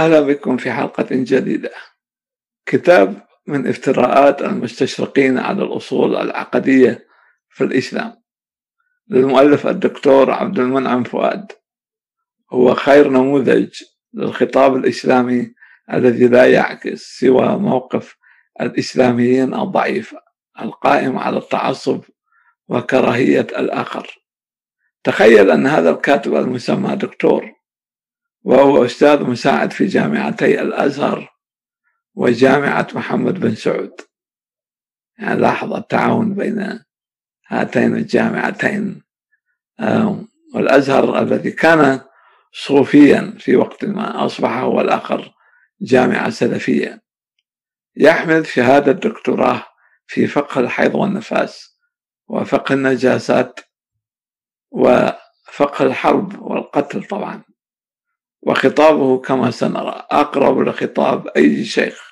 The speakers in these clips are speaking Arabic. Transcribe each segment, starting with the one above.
أهلا بكم في حلقة جديدة. كتاب من افتراءات المستشرقين على الأصول العقدية في الإسلام للمؤلف الدكتور عبد المنعم فؤاد. هو خير نموذج للخطاب الإسلامي الذي لا يعكس سوى موقف الإسلاميين الضعيف القائم على التعصب وكراهية الآخر. تخيل أن هذا الكاتب المسمى دكتور وهو أستاذ مساعد في جامعتي الأزهر وجامعة محمد بن سعود. يعني لاحظ التعاون بين هاتين الجامعتين. والأزهر الذي كان صوفيا في وقت ما أصبح هو الآخر جامعة سلفية. يحمل شهادة دكتوراه في فقه الحيض والنفاس وفقه النجاسات وفقه الحرب والقتل طبعا. وخطابه كما سنرى. أقرب لخطاب أي شيخ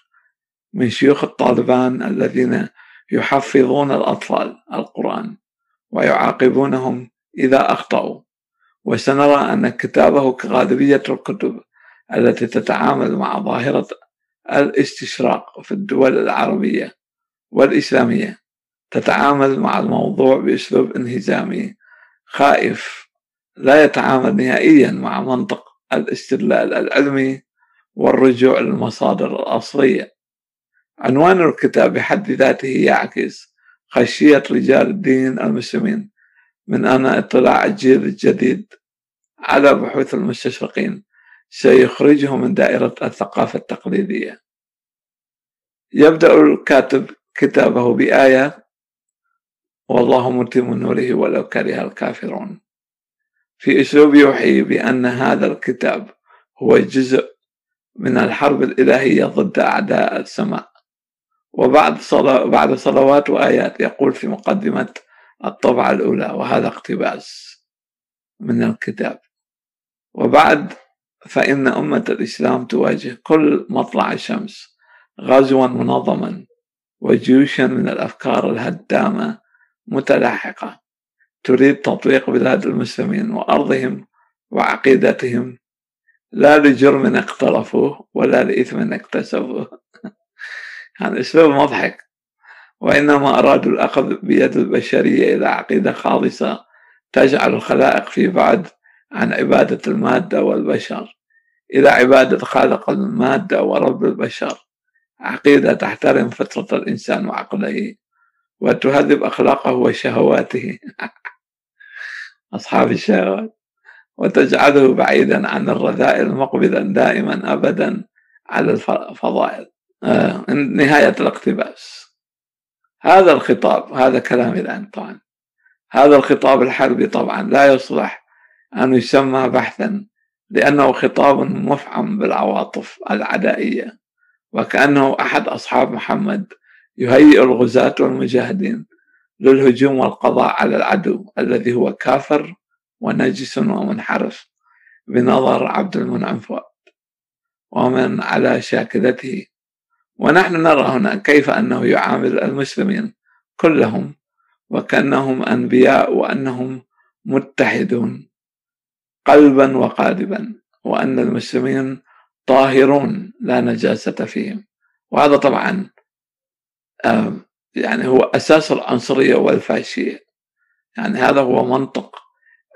من شيوخ الطالبان الذين يحفظون الأطفال القرآن ويعاقبونهم إذا أخطأوا. وسنرى أن كتابه كغالبية الكتب التي تتعامل مع ظاهرة الاستشراق في الدول العربية والإسلامية تتعامل مع الموضوع بأسلوب انهزامي خائف لا يتعامل نهائيا مع منطق الاستدلال العلمي والرجوع للمصادر الأصلية. عنوان الكتاب بحد ذاته يعكس خشية رجال الدين المسلمين من أن اطلاع الجيل الجديد على بحوث المستشرقين سيخرجه من دائرة الثقافة التقليدية. يبدأ الكاتب كتابه بآية والله متم نوره ولو كره الكافرون. في أسلوب يوحي بأن هذا الكتاب هو جزء من الحرب الإلهية ضد أعداء السماء. وبعد صلاة بعد صلوات وآيات يقول في مقدمة الطبعة الأولى وهذا اقتباس من الكتاب. وبعد فإن أمة الإسلام تواجه كل مطلع الشمس غزوا منظما وجيوشا من الأفكار الهدامة متلاحقة. تريد تطبيق بلاد المسلمين وأرضهم وعقيدتهم. لا لجرم اقترفوه ولا لإثم اكتسبوه. هذا أسلوب مضحك. وإنما أرادوا الأخذ بيد البشرية إلى عقيدة خالصة تجعل الخلائق في بعد عن عبادة المادة والبشر. إلى عبادة خالق المادة ورب البشر. عقيدة تحترم فطرة الإنسان وعقله. وتهذب أخلاقه وشهواته. أصحاب الشهوات. وتجعله بعيدا عن الرذائل مقبلا دائما أبدا على الفضائل. آه نهاية الاقتباس. هذا الخطاب هذا كلامي الآن طبعا. هذا الخطاب الحربي طبعا لا يصلح أن يسمى بحثا لأنه خطاب مفعم بالعواطف العدائية. وكأنه أحد أصحاب محمد يهيئ الغزاة والمجاهدين للهجوم والقضاء على العدو الذي هو كافر ونجس ومنحرف بنظر عبد المنعم فؤاد. ومن على شاكلته ونحن نرى هنا كيف أنه يعامل المسلمين كلهم وكأنهم أنبياء وأنهم متحدون قلبا وقالبا وأن المسلمين طاهرون لا نجاسة فيهم. وهذا طبعا يعني هو أساس العنصرية والفاشية. يعني هذا هو منطق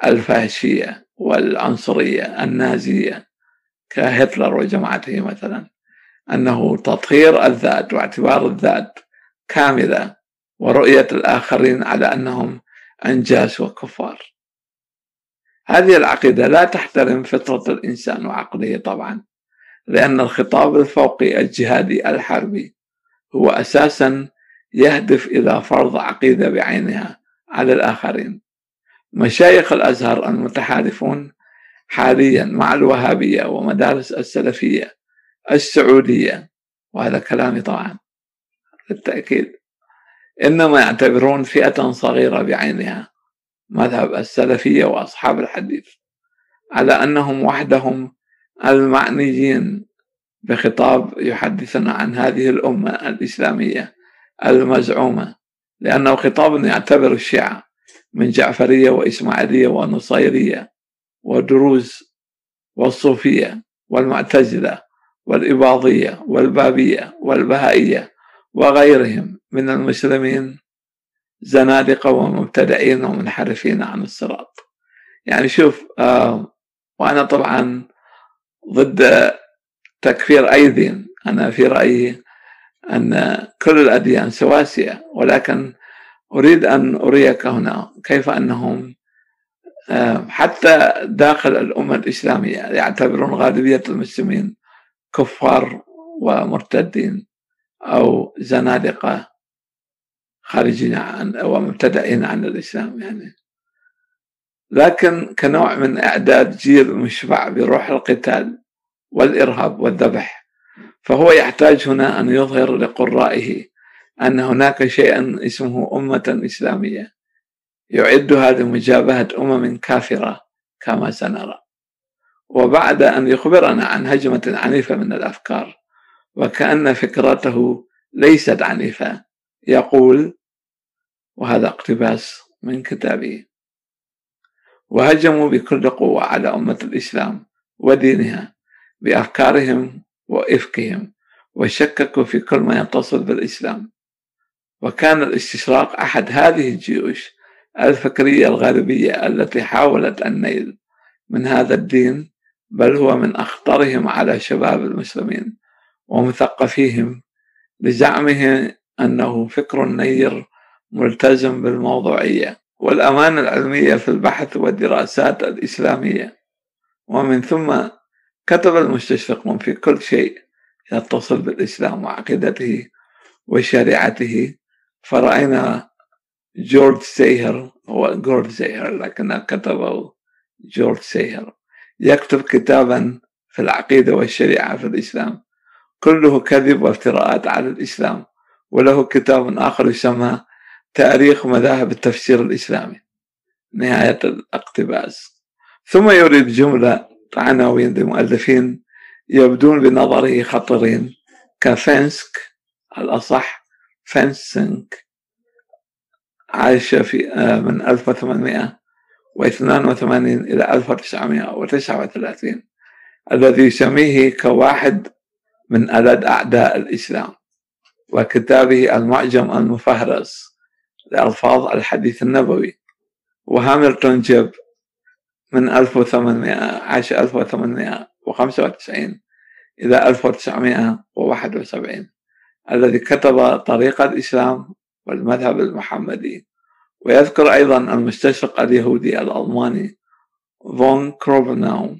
الفاشية والعنصرية النازية كهتلر وجماعته مثلا. أنه تطهير الذات واعتبار الذات كاملة ورؤية الآخرين على أنهم أنجاس وكفار. هذه العقيدة لا تحترم فطرة الإنسان وعقله طبعا لأن الخطاب الفوقي الجهادي الحربي هو أساسا يهدف إلى فرض عقيدة بعينها على الآخرين. مشايخ الأزهر المتحالفون حاليا مع الوهابية ومدارس السلفية السعودية وهذا كلامي طبعا بالتأكيد إنما يعتبرون فئة صغيرة بعينها مذهب السلفية وأصحاب الحديث على أنهم وحدهم المعنيين بخطاب يحدثنا عن هذه الأمة الإسلامية المزعومة لأنه خطاب يعتبر الشيعة من جعفرية وإسماعيلية ونصيرية ودروز والصوفية والمعتزلة والإباضية والبابية والبهائية وغيرهم من المسلمين زنادقة ومبتدئين ومنحرفين عن الصراط. يعني شوف آه وأنا طبعا ضد تكفير أي دين أنا في رأيي أن كل الأديان سواسية ولكن أريد أن أريك هنا كيف أنهم آه، حتى داخل الأمة الإسلامية يعتبرون غالبية المسلمين كفار ومرتدين أو زنادقة خارجين عن ومبتدئين عن الإسلام يعني. لكن كنوع من إعداد جيل مشبع بروح القتال والإرهاب والذبح. فهو يحتاج هنا أن يظهر لقرائه أن هناك شيئا اسمه أمة إسلامية. يعدها لمجابهة أمم كافرة كما سنرى. وبعد أن يخبرنا عن هجمة عنيفة من الأفكار وكأن فكرته ليست عنيفة يقول وهذا اقتباس من كتابه وهجموا بكل قوة على أمة الإسلام ودينها بأفكارهم وإفكهم وشككوا في كل ما يتصل بالإسلام. وكان الاستشراق أحد هذه الجيوش الفكرية الغربية التي حاولت النيل من هذا الدين بل هو من أخطرهم على شباب المسلمين ومثقفيهم لزعمه أنه فكر نير ملتزم بالموضوعية والأمانة العلمية في البحث والدراسات الإسلامية. ومن ثم كتب المستشرقون في كل شيء يتصل بالإسلام وعقيدته وشريعته. فرأينا جورج سيهر هو جورج سيهر لكن كتبه جورج سيهر. يكتب كتابا في العقيدة والشريعة في الإسلام. كله كذب وافتراءات على الإسلام وله كتاب آخر يسمى تاريخ مذاهب التفسير الإسلامي نهاية الاقتباس. ثم يريد جملة عناوين لمؤلفين يبدون بنظره خطرين. كفنسك الأصح فنسنك. عاش في آه، من 1882 إلى 1939 الذي يسميه كواحد من ألد أعداء الإسلام وكتابه المعجم المفهرس لألفاظ الحديث النبوي وهاملتون جيب. من 1800 عاش 1895 إلى 1971 الذي كتب طريق الإسلام والمذهب المحمدي. ويذكر أيضا المستشرق اليهودي الألماني فون كروبناو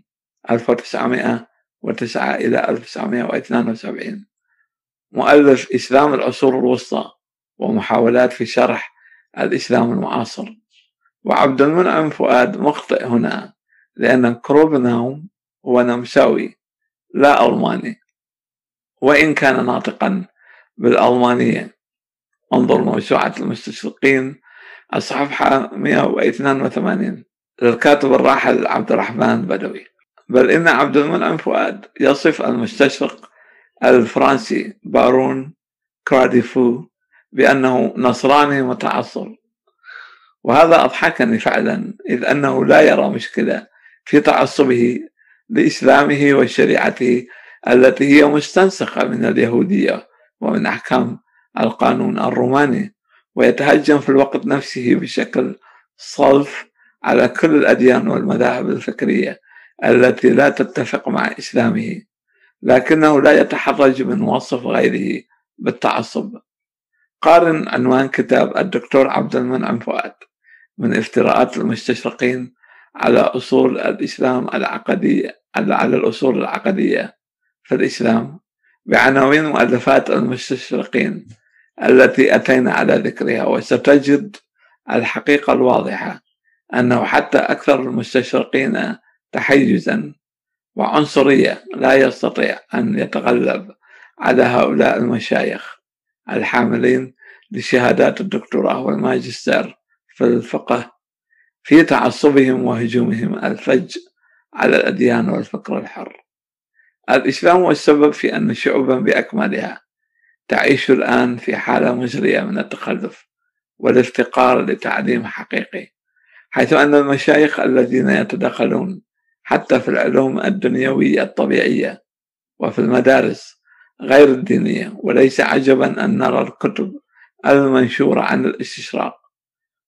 1909 إلى 1972 مؤلف إسلام العصور الوسطى ومحاولات في شرح الإسلام المعاصر. وعبد المنعم فؤاد مخطئ هنا لأن كروبناو هو نمساوي لا ألماني. وإن كان ناطقا بالألمانية انظر موسوعة المستشرقين الصفحة 182 للكاتب الراحل عبد الرحمن بدوي. بل إن عبد المنعم فؤاد يصف المستشرق الفرنسي بارون كراديفو بأنه نصراني متعصب وهذا أضحكني فعلا إذ أنه لا يرى مشكلة في تعصبه لإسلامه وشريعته التي هي مستنسخة من اليهودية ومن أحكام القانون الروماني ويتهجم في الوقت نفسه بشكل صلف على كل الأديان والمذاهب الفكرية التي لا تتفق مع إسلامه لكنه لا يتحرج من وصف غيره بالتعصب. قارن عنوان كتاب الدكتور عبد المنعم فؤاد. من افتراءات المستشرقين على أصول الإسلام العقدية على الأصول العقدية في الإسلام بعناوين مؤلفات المستشرقين التي أتينا على ذكرها. وستجد الحقيقة الواضحة أنه حتى أكثر المستشرقين تحيزا وعنصرية لا يستطيع أن يتغلب على هؤلاء المشايخ الحاملين لشهادات الدكتوراه والماجستير في الفقه في تعصبهم وهجومهم الفج على الأديان والفكر الحر. الإسلام هو السبب في أن شعوبا بأكملها تعيش الآن في حالة مزرية من التخلف والافتقار لتعليم حقيقي حيث أن المشايخ الذين يتدخلون حتى في العلوم الدنيوية الطبيعية وفي المدارس غير الدينية وليس عجبا أن نرى الكتب المنشورة عن الاستشراق.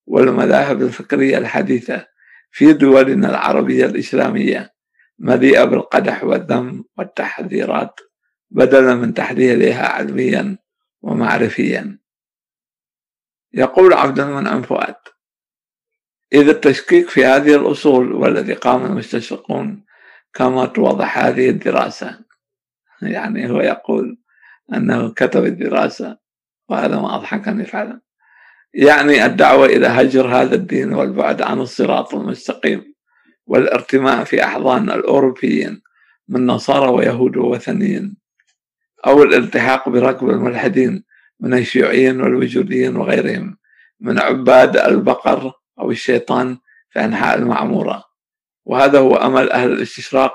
والمذاهب الفكرية الحديثة في دولنا العربية الإسلامية مليئة بالقدح والذم والتحذيرات بدلا من تحليلها علميا ومعرفيا. يقول عبد المنعم فؤاد إذا التشكيك في هذه الأصول والذي قام المستشرقون كما توضح هذه الدراسة. يعني هو يقول أنه كتب الدراسة وهذا ما أضحكني فعلا. يعني الدعوة إلى هجر هذا الدين والبعد عن الصراط المستقيم والارتماء في أحضان الأوروبيين من نصارى ويهود ووثنيين أو الالتحاق بركب الملحدين من الشيوعيين والوجوديين وغيرهم من عباد البقر أو الشيطان في أنحاء المعمورة. وهذا هو أمل أهل الاستشراق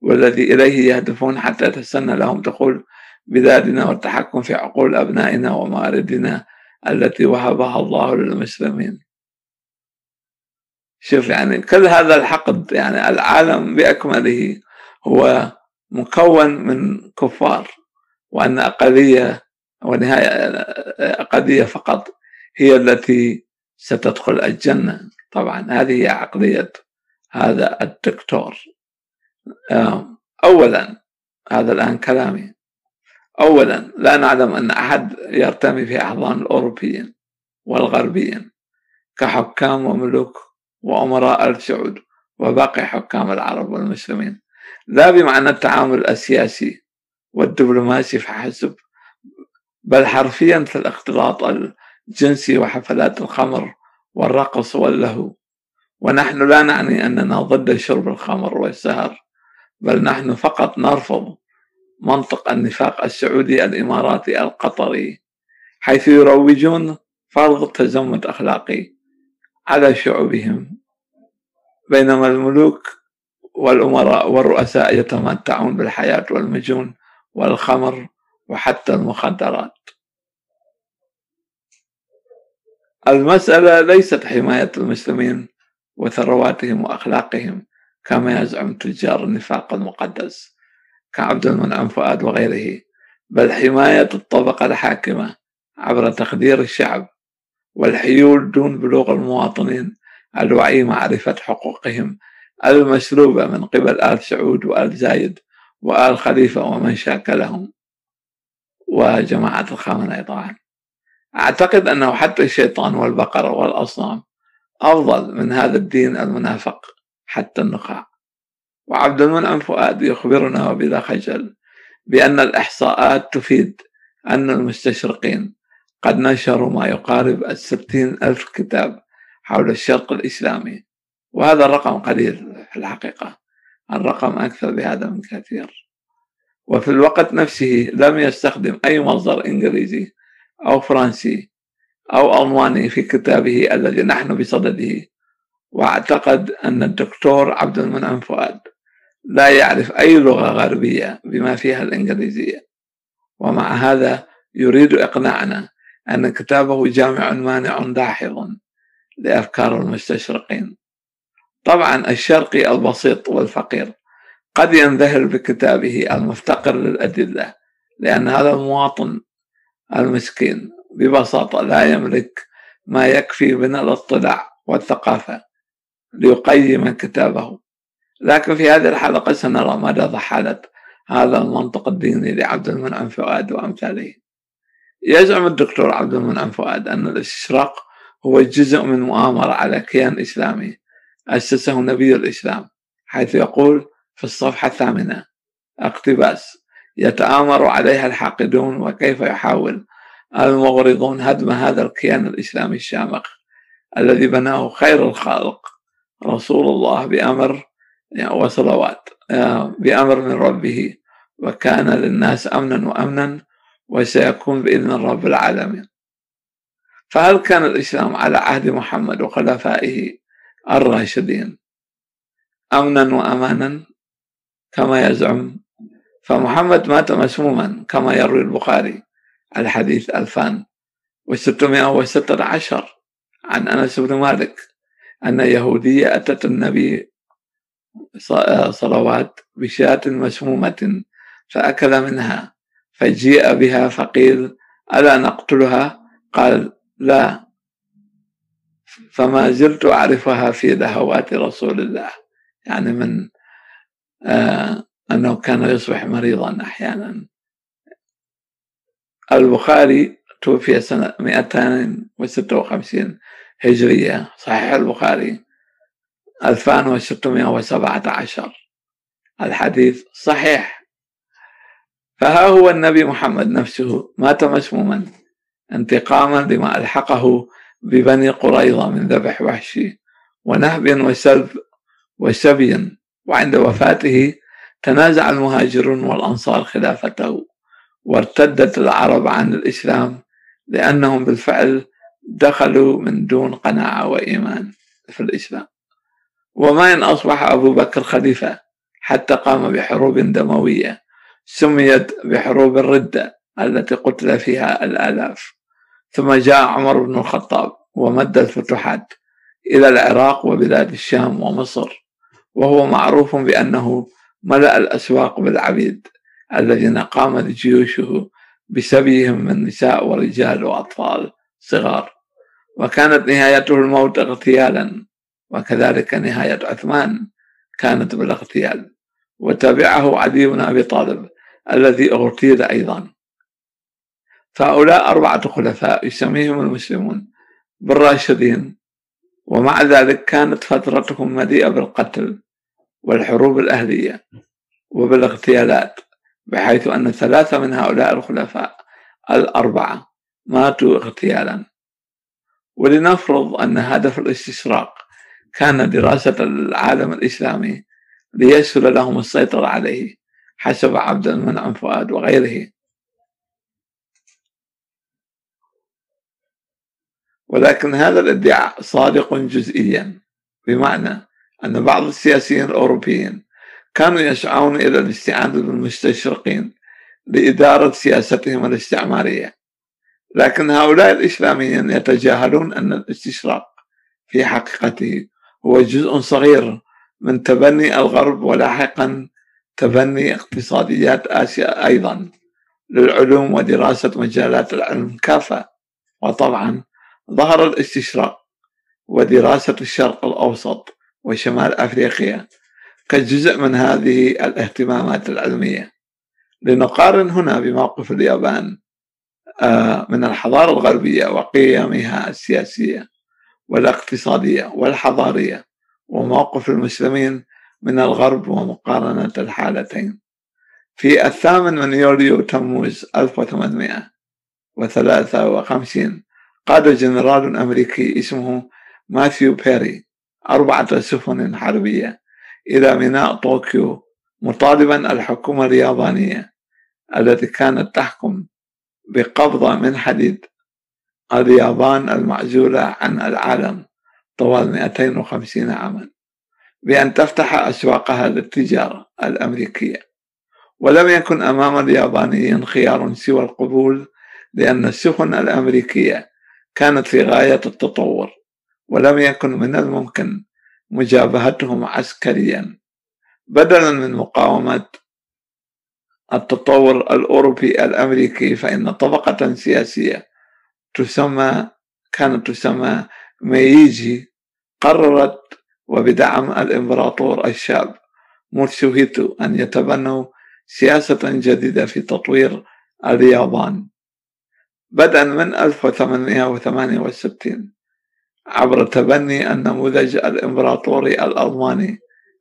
والذي إليه يهدفون حتى تسنى لهم دخول بلادنا والتحكم في عقول أبنائنا ومواردنا التي وهبها الله للمسلمين. شوف يعني كل هذا الحقد يعني العالم بأكمله هو مكون من كفار وأن أقلية ونهاية أقلية فقط هي التي ستدخل الجنة. طبعا هذه هي عقلية هذا الدكتور. أولا هذا الآن كلامي. أولا لا نعلم أن أحد يرتمي في أحضان الأوروبيين والغربيين كحكام وملوك وأمراء آل سعود وباقي حكام العرب والمسلمين. لا بمعنى التعامل السياسي والدبلوماسي فحسب بل حرفيا في الاختلاط الجنسي وحفلات الخمر والرقص واللهو. ونحن لا نعني أننا ضد شرب الخمر والسهر بل نحن فقط نرفض منطق النفاق السعودي الإماراتي القطري حيث يروجون فرض تزمت أخلاقي على شعوبهم. بينما الملوك والأمراء والرؤساء يتمتعون بالحياة والمجون والخمر وحتى المخدرات. المسألة ليست حماية المسلمين وثرواتهم وأخلاقهم كما يزعم تجار النفاق المقدس. كعبد المنعم فؤاد وغيره بل حماية الطبقة الحاكمة عبر تخدير الشعب والحيول دون بلوغ المواطنين الوعي معرفة حقوقهم المسلوبة من قبل آل سعود وآل زايد وآل خليفة ومن شاكلهم وجماعة الخامنئي طبعا أعتقد أنه حتى الشيطان والبقرة والأصنام أفضل من هذا الدين المنافق حتى النخاع. وعبد المنعم فؤاد يخبرنا وبلا خجل بأن الإحصاءات تفيد أن المستشرقين قد نشروا ما يقارب الستين ألف كتاب حول الشرق الإسلامي. وهذا الرقم قليل في الحقيقة الرقم أكثر بهذا من كثير. وفي الوقت نفسه لم يستخدم أي مصدر إنجليزي أو فرنسي أو ألماني في كتابه الذي نحن بصدده. واعتقد أن الدكتور عبد المنعم فؤاد لا يعرف أي لغة غربية بما فيها الإنجليزية. ومع هذا يريد إقناعنا أن كتابه جامع مانع داحض لأفكار المستشرقين. طبعا الشرقي البسيط والفقير قد ينذهل بكتابه المفتقر للأدلة لأن هذا المواطن المسكين ببساطة لا يملك ما يكفي من الاطلاع والثقافة ليقيم كتابه. لكن في هذه الحلقة سنرى مدى ضحالة هذا المنطق الديني لعبد المنعم فؤاد وأمثاله. يزعم الدكتور عبد المنعم فؤاد أن الاستشراق هو جزء من مؤامرة على كيان إسلامي أسسه نبي الإسلام حيث يقول في الصفحة الثامنة اقتباس يتآمر عليها الحاقدون وكيف يحاول المغرضون هدم هذا الكيان الإسلامي الشامخ الذي بناه خير الخالق رسول الله بأمر وصلوات. آه، بأمر من ربه وكان للناس أمنا وأمنا وسيكون بإذن رب العالمين. فهل كان الإسلام على عهد محمد وخلفائه الراشدين أمنا وأمانا كما يزعم؟ فمحمد مات مسموما كما يروي البخاري الحديث ألفان وستمائة وستة عشر عن أنس بن مالك أن يهودية أتت النبي صلوات بشاة مسمومة فأكل منها فجيء بها فقيل ألا نقتلها؟ قال لا. فما زلت أعرفها في لهوات رسول الله يعني من آه أنه كان يصبح مريضا أحيانا. البخاري توفي سنة 256 هجرية صحيح البخاري؟ 2617 الحديث صحيح. فها هو النبي محمد نفسه مات مسموما انتقاما لما ألحقه ببني قريظة من ذبح وحشي ونهب وسلب وسبي وعند وفاته تنازع المهاجرون والأنصار خلافته وارتدت العرب عن الإسلام لأنهم بالفعل دخلوا من دون قناعة وإيمان في الإسلام. وما إن أصبح أبو بكر خليفة حتى قام بحروب دموية سميت بحروب الردة التي قتل فيها الآلاف. ثم جاء عمر بن الخطاب ومد الفتوحات إلى العراق وبلاد الشام ومصر وهو معروف بأنه ملأ الأسواق بالعبيد الذين قامت جيوشه بسبيهم من نساء ورجال وأطفال صغار. وكانت نهايته الموت اغتيالا. وكذلك نهاية عثمان كانت بالاغتيال وتبعه علي بن أبي طالب الذي اغتيل أيضا. فهؤلاء أربعة خلفاء يسميهم المسلمون بالراشدين. ومع ذلك كانت فترتهم مليئة بالقتل والحروب الأهلية وبالاغتيالات بحيث أن ثلاثة من هؤلاء الخلفاء الأربعة ماتوا اغتيالا. ولنفرض أن هدف الاستشراق كان دراسة العالم الإسلامي ليسهل لهم السيطرة عليه حسب عبد المنعم فؤاد وغيره. ولكن هذا الادعاء صادق جزئيا بمعنى أن بعض السياسيين الأوروبيين كانوا يسعون إلى الاستعانة بالمستشرقين لإدارة سياستهم الاستعمارية. لكن هؤلاء الإسلاميين يتجاهلون أن الاستشراق في حقيقته هو جزء صغير من تبني الغرب ولاحقا تبني اقتصاديات آسيا أيضا للعلوم ودراسة مجالات العلم كافة. وطبعا ظهر الاستشراق ودراسة الشرق الأوسط وشمال أفريقيا كجزء من هذه الاهتمامات العلمية. لنقارن هنا بموقف اليابان آه، من الحضارة الغربية وقيمها السياسية. والاقتصادية والحضارية وموقف المسلمين من الغرب ومقارنة الحالتين. في الثامن من يوليو تموز 1853 قاد جنرال أمريكي اسمه ماثيو بيري أربعة سفن حربية إلى ميناء طوكيو مطالبا الحكومة اليابانية التي كانت تحكم بقبضة من حديد اليابان المعزولة عن العالم طوال 250 عاما بأن تفتح أسواقها للتجارة الأمريكية. ولم يكن أمام اليابانيين خيار سوى القبول لأن السفن الأمريكية كانت في غاية التطور ولم يكن من الممكن مجابهتهم عسكريا. بدلا من مقاومة التطور الأوروبي الأمريكي فإن طبقة سياسية تسمى كانت تسمى مييجي قررت وبدعم الإمبراطور الشاب موتسوهيتو أن يتبنوا سياسة جديدة في تطوير اليابان. بدءا من 1868 عبر تبني النموذج الإمبراطوري الألماني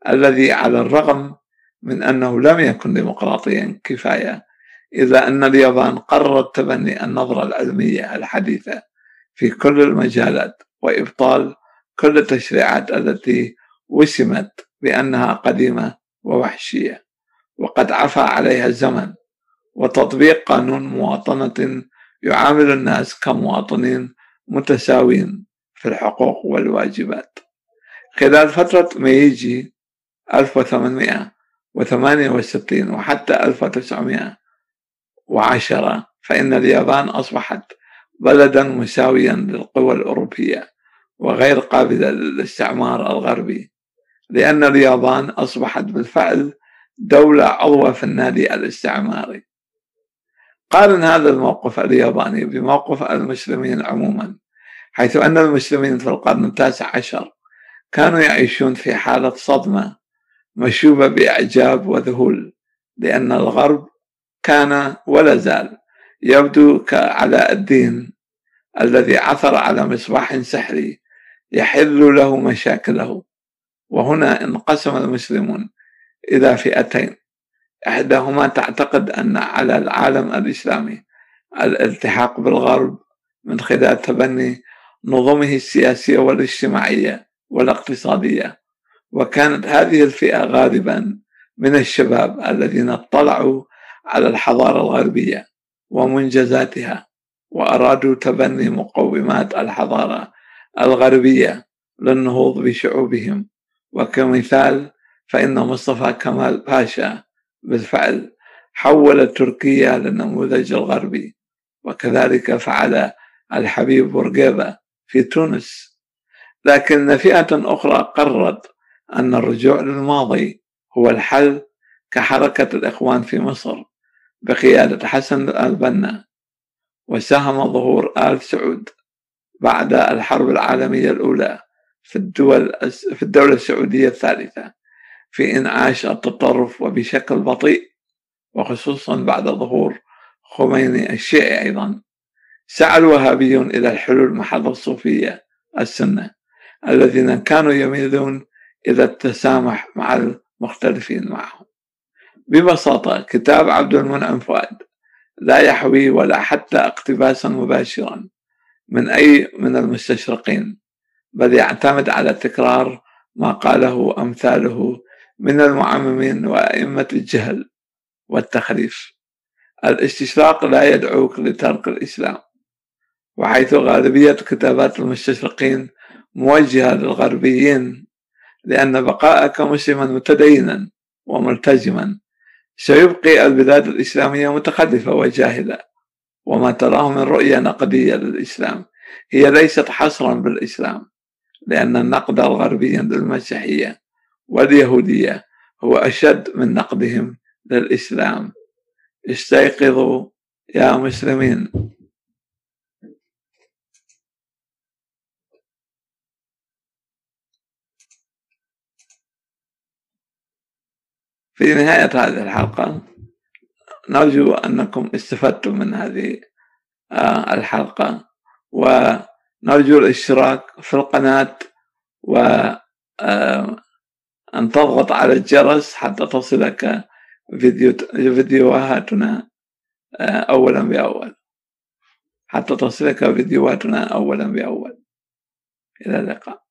الذي على الرغم من أنه لم يكن ديمقراطيا كفاية. إلا أن اليابان قررت تبني النظرة العلمية الحديثة في كل المجالات وإبطال كل التشريعات التي وسمت بأنها قديمة ووحشية وقد عفى عليها الزمن وتطبيق قانون مواطنة يعامل الناس كمواطنين متساوين في الحقوق والواجبات. خلال فترة ميجي 1868 وحتى 1910 فإن اليابان أصبحت بلدا مساويا للقوى الأوروبية وغير قابلة للاستعمار الغربي لأن اليابان أصبحت بالفعل دولة عضوة في النادي الاستعماري. قارن هذا الموقف الياباني بموقف المسلمين عموما حيث أن المسلمين في القرن التاسع عشر كانوا يعيشون في حالة صدمة مشوبة بإعجاب وذهول لأن الغرب كان ولا زال يبدو كعلاء الدين الذي عثر على مصباح سحري يحل له مشاكله. وهنا انقسم المسلمون إلى فئتين. إحداهما تعتقد أن على العالم الإسلامي الالتحاق بالغرب من خلال تبني نظمه السياسية والاجتماعية والاقتصادية. وكانت هذه الفئة غالبا من الشباب الذين اطلعوا على الحضارة الغربية ومنجزاتها وأرادوا تبني مقومات الحضارة الغربية للنهوض بشعوبهم. وكمثال فإن مصطفى كمال باشا بالفعل حول تركيا للنموذج الغربي. وكذلك فعل الحبيب بورقيبة في تونس. لكن فئة أخرى قررت أن الرجوع للماضي هو الحل كحركة الإخوان في مصر. بقيادة حسن البنا. وساهم ظهور آل سعود بعد الحرب العالمية الأولى في الدول في الدولة السعودية الثالثة في إنعاش التطرف وبشكل بطيء وخصوصا بعد ظهور خميني الشيعي أيضا. سعى الوهابيون إلى الحلول محل الصوفية السنة الذين كانوا يميلون إلى التسامح مع المختلفين معهم. ببساطة كتاب عبد المنعم فؤاد. لا يحوي ولا حتى اقتباسا مباشرا من أي من المستشرقين بل يعتمد على تكرار ما قاله أمثاله من المعممين وأئمة الجهل والتخريف. الاستشراق لا يدعوك لترك الإسلام وحيث غالبية كتابات المستشرقين موجهة للغربيين لأن بقاءك مسلما متدينا وملتزما. سيبقي البلاد الإسلامية متخلفة وجاهلة وما تراه من رؤية نقدية للإسلام. هي ليست حصرا بالإسلام لأن النقد الغربي للمسيحية واليهودية هو أشد من نقدهم للإسلام. استيقظوا يا مسلمين. في نهاية هذه الحلقة نرجو أنكم استفدتم من هذه آه، الحلقة ونرجو الاشتراك في القناة و آه، تضغط على الجرس حتى تصلك فيديو فيديوهاتنا آه، أولا بأول. حتى تصلك فيديوهاتنا أولا بأول. إلى اللقاء.